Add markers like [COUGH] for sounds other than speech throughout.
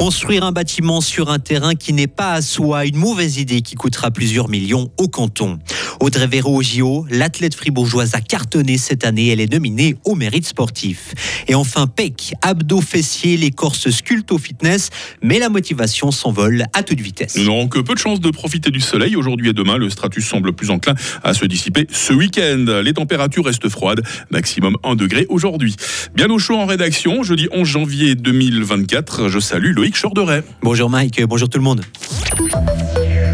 Construire un bâtiment sur un terrain qui n'est pas à soi, une mauvaise idée qui coûtera plusieurs millions au canton. Audrey Véro au JO, l'athlète fribourgeoise a cartonné cette année. Elle est nominée au mérite sportif. Et enfin, PEC, abdos fessiers, les corses sculptent au fitness, mais la motivation s'envole à toute vitesse. Nous n'aurons que peu de chance de profiter du soleil aujourd'hui et demain. Le stratus semble plus enclin à se dissiper ce week-end. Les températures restent froides, maximum 1 degré aujourd'hui. Bien au chaud en rédaction, jeudi 11 janvier 2024. Je salue Loïc Chorderet. Bonjour Mike, bonjour tout le monde.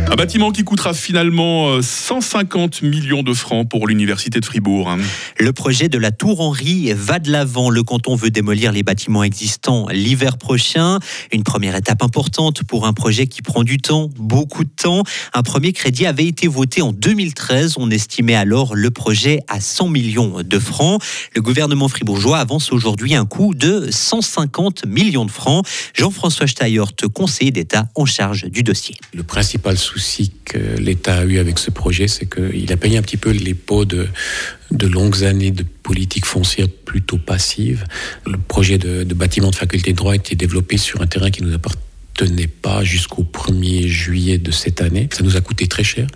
Un bâtiment qui coûtera finalement 150 euh, millions de francs pour l'université de Fribourg. Hein. Le projet de la Tour Henry va de l'avant. Le canton veut démolir les bâtiments existants l'hiver prochain. Une première étape importante pour un projet qui prend du temps, beaucoup de temps. Un premier crédit avait été voté en 2013. On estimait alors le projet à 100 millions de francs. Le gouvernement fribourgeois avance aujourd'hui un coût de 150 millions de francs. Jean-François Steyert, conseiller d'État en charge du dossier. Le principal souci que l'État a eu avec ce projet, c'est qu'il a payé un petit peu les pots de, de longues années de politique foncière plutôt passive. Le projet de, bâtiment de faculté de droit a été développé sur un terrain qui nous apporte tenait pas jusqu'au 1er juillet de cette année. Ça nous a coûté très cher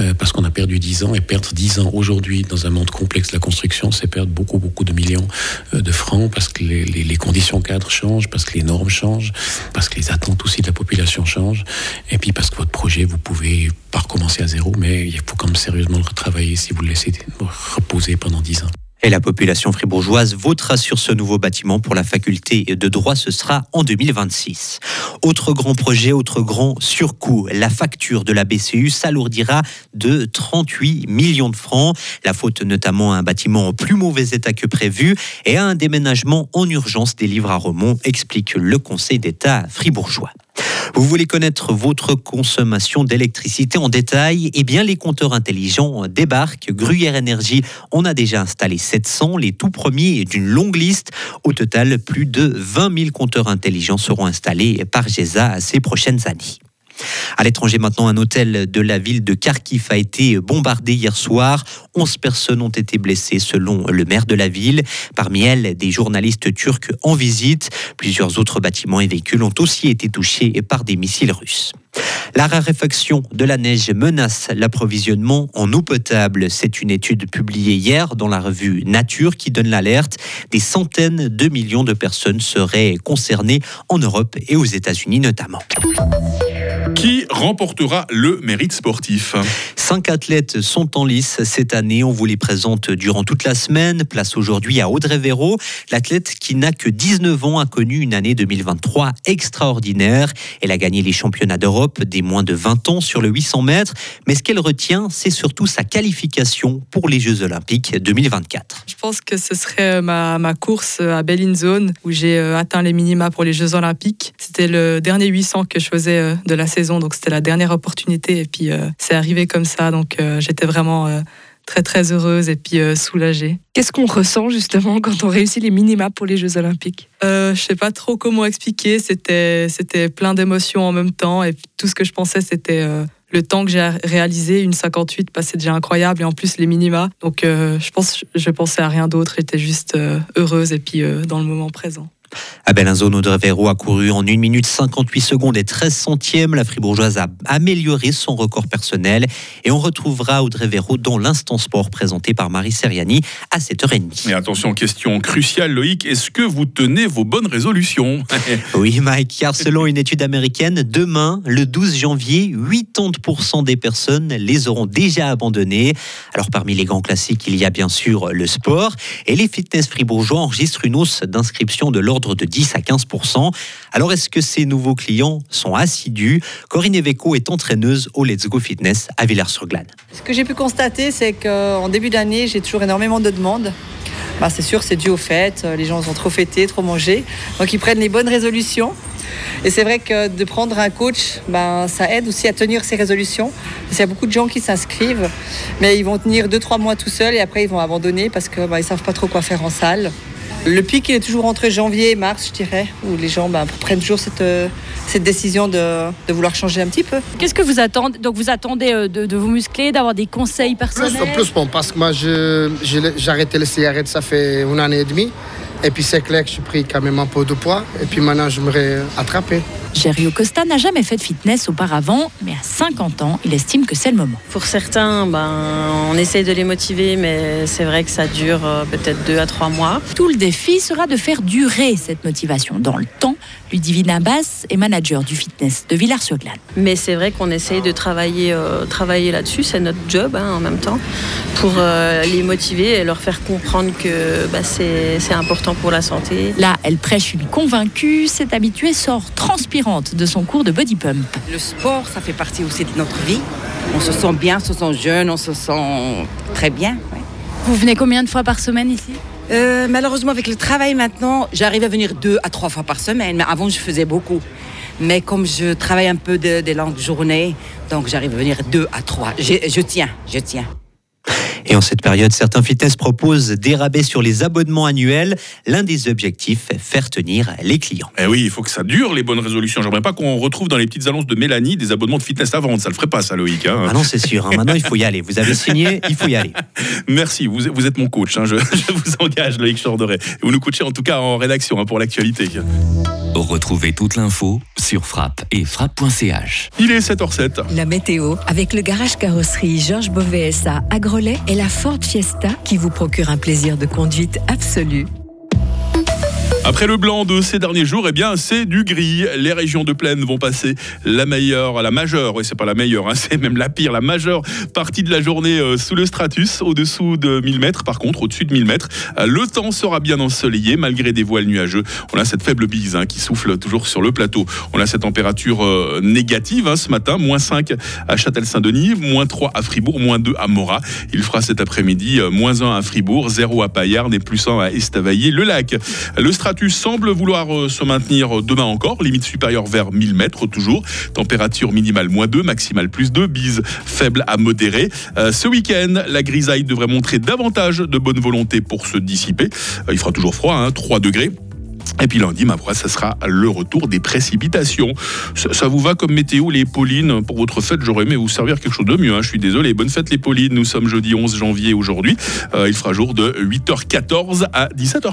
euh, parce qu'on a perdu 10 ans et perdre 10 ans aujourd'hui dans un monde complexe de la construction, c'est perdre beaucoup, beaucoup de millions euh, de francs parce que les, conditions cadres changent, parce que les normes changent, parce que les attentes aussi de la population changent et puis parce que votre projet, vous pouvez pas recommencer à zéro, mais il faut quand même sérieusement le retravailler si vous le laissez reposer pendant 10 ans. Et la population fribourgeoise votera sur ce nouveau bâtiment pour la faculté de droit. Ce sera en 2026. Autre grand projet, autre grand surcoût. La facture de la BCU s'alourdira de 38 millions de francs. La faute notamment à un bâtiment en plus mauvais état que prévu et à un déménagement en urgence des livres à Romont, explique le Conseil d'État fribourgeois. Vous voulez connaître votre consommation d'électricité en détail? Eh bien, les compteurs intelligents débarquent. Gruyère Énergie on a déjà installé 700, les tout premiers d'une longue liste. Au total, plus de 20 000 compteurs intelligents seront installés par GESA ces prochaines années. À l'étranger maintenant, un hôtel de la ville de Kharkiv a été bombardé hier soir. 11 personnes ont été blessées selon le maire de la ville. Parmi elles, des journalistes turcs en visite. Plusieurs autres bâtiments et véhicules ont aussi été touchés par des missiles russes. La raréfaction de la neige menace l'approvisionnement en eau potable. C'est une étude publiée hier dans la revue Nature qui donne l'alerte. Des centaines de millions de personnes seraient concernées en Europe et aux États-Unis notamment. Qui remportera le mérite sportif Cinq athlètes sont en lice cette année. On vous les présente durant toute la semaine. Place aujourd'hui à Audrey Véro. L'athlète qui n'a que 19 ans a connu une année 2023 extraordinaire. Elle a gagné les championnats d'Europe des moins de 20 ans sur le 800 mètres. Mais ce qu'elle retient, c'est surtout sa qualification pour les Jeux Olympiques 2024. Je pense que ce serait euh, ma, ma course à Zone où j'ai euh, atteint les minima pour les Jeux Olympiques. C'était le dernier 800 que je faisais euh, de la saison, donc c'était la dernière opportunité. Et puis c'est arrivé comme ça, donc j'étais vraiment très très heureuse et puis soulagée. Qu'est-ce qu'on ressent justement quand on réussit les minima pour les Jeux Olympiques? Euh, Je sais pas trop comment expliquer. C'était c'était plein d'émotions en même temps et tout ce que je pensais c'était le temps que j'ai réalisé, une 58, bah, c'est déjà incroyable et en plus les minima. Donc je pense je pensais à rien d'autre. J'étais juste heureuse et puis dans le moment présent. À Bellinzone, Audrey Véro a couru en 1 minute 58 secondes et 13 centièmes. La Fribourgeoise a amélioré son record personnel et on retrouvera Audrey Véro dans l'instant sport présenté par Marie Seriani à 7h30. Et attention, question cruciale, Loïc, est-ce que vous tenez vos bonnes résolutions [LAUGHS] Oui, Mike, car selon une étude américaine, demain, le 12 janvier, 80% des personnes les auront déjà abandonnées. Alors parmi les grands classiques, il y a bien sûr le sport et les fitness fribourgeois enregistrent une hausse d'inscription de l'ordre de 10 à 15 Alors est-ce que ces nouveaux clients sont assidus? Corinne Eveco est entraîneuse au Let's Go Fitness à Villars-sur-Glane. Ce que j'ai pu constater, c'est qu'en début d'année, j'ai toujours énormément de demandes. Bah, c'est sûr, c'est dû au fait, les gens ont trop fêté, trop mangé, donc ils prennent les bonnes résolutions. Et c'est vrai que de prendre un coach, ben, ça aide aussi à tenir ses résolutions. Il y a beaucoup de gens qui s'inscrivent, mais ils vont tenir 2-3 mois tout seuls et après ils vont abandonner parce qu'ils ben, ne savent pas trop quoi faire en salle. Le pic est toujours entre janvier et mars, je dirais, où les gens ben, prennent toujours cette, euh, cette décision de, de, vouloir changer un petit peu. Qu'est-ce que vous attendez Donc vous attendez euh, de, de vous muscler, d'avoir des conseils personnels? Plus, plus bon, parce que moi j'ai arrêté les cigarettes, ça fait une année et demie. Et puis c'est clair que je suis pris quand même un peu de poids. Et puis maintenant, je me attraper. Gerio Costa n'a jamais fait de fitness auparavant, mais à 50 ans, il estime que c'est le moment. Pour certains, ben, on essaye de les motiver, mais c'est vrai que ça dure euh, peut-être deux à trois mois. Tout le défi sera de faire durer cette motivation dans le temps. Ludivine Abbas est manager du fitness de Villars-sur-Glane. Mais c'est vrai qu'on essaye de travailler, euh, travailler là-dessus, c'est notre job hein, en même temps, pour euh, les motiver et leur faire comprendre que bah, c'est important pour la santé. Là, elle prêche une convaincue, cette habituée sort transpirante de son cours de body pump. Le sport, ça fait partie aussi de notre vie. On se sent bien, on se sent jeune, on se sent très bien. Vous venez combien de fois par semaine ici? Euh, Malheureusement, avec le travail maintenant, j'arrive à venir deux à trois fois par semaine. Mais avant, je faisais beaucoup. Mais comme je travaille un peu des longues journées, donc j'arrive à venir deux à trois. je tiens, je tiens. Et en cette période, certains fitness proposent des rabais sur les abonnements annuels. L'un des objectifs, faire tenir les clients. Eh oui, il faut que ça dure, les bonnes résolutions. J'aimerais pas qu'on retrouve dans les petites annonces de Mélanie des abonnements de fitness à vendre. Ça le ferait pas, ça, Loïc. Hein. ah non, c'est sûr. Hein. Maintenant, il faut y aller. Vous avez signé, il faut y aller. [LAUGHS] Merci, vous, vous êtes mon coach. Hein. [LAUGHS] Je, vous engage, Loïc Chorderet. Vous nous coachez en tout cas en rédaction pour l'actualité. Retrouvez toute l'info sur frappe et frappe.ch. Il est 7h07. La météo avec le garage carrosserie Georges Beauvais à Grelais et la Ford Fiesta qui vous procure un plaisir de conduite absolu. Après le blanc de ces derniers jours, eh bien, c'est du gris. Les régions de plaine vont passer la meilleure, la majeure, oui, c'est pas la meilleure, hein, [LAUGHS] c'est même la pire, la majeure partie de la journée euh, sous le stratus, au-dessous de 1000 mètres. Par contre, au-dessus de 1000 mètres, euh, le temps sera bien ensoleillé malgré des voiles nuageux. On a cette faible bise hein, qui souffle toujours sur le plateau. On a cette température euh, négative hein, ce matin, moins 5 à Châtel-Saint-Denis, moins 3 à Fribourg, moins 2 à Morat. Il fera cet après-midi moins 1 à Fribourg, 0 à Payarn et plus 1 à Estavayer-le-Lac. Le stratus semble vouloir euh, se maintenir demain encore, limite supérieure vers 1000 mètres toujours. Température minimale moins 2, maximale plus 2, bise faible à modérée. Euh, ce week-end, la grisaille devrait montrer davantage de bonne volonté pour se dissiper. Euh, il fera toujours froid, hein, 3 degrés. Et puis lundi, ma ça sera le retour des précipitations. Ça, vous va comme météo, les Paulines Pour votre fête, j'aurais aimé vous servir quelque chose de mieux. Hein. Je suis désolé. Bonne fête, les Paulines. Nous sommes jeudi 11 janvier aujourd'hui. il fera jour de 8h14 à 17h15.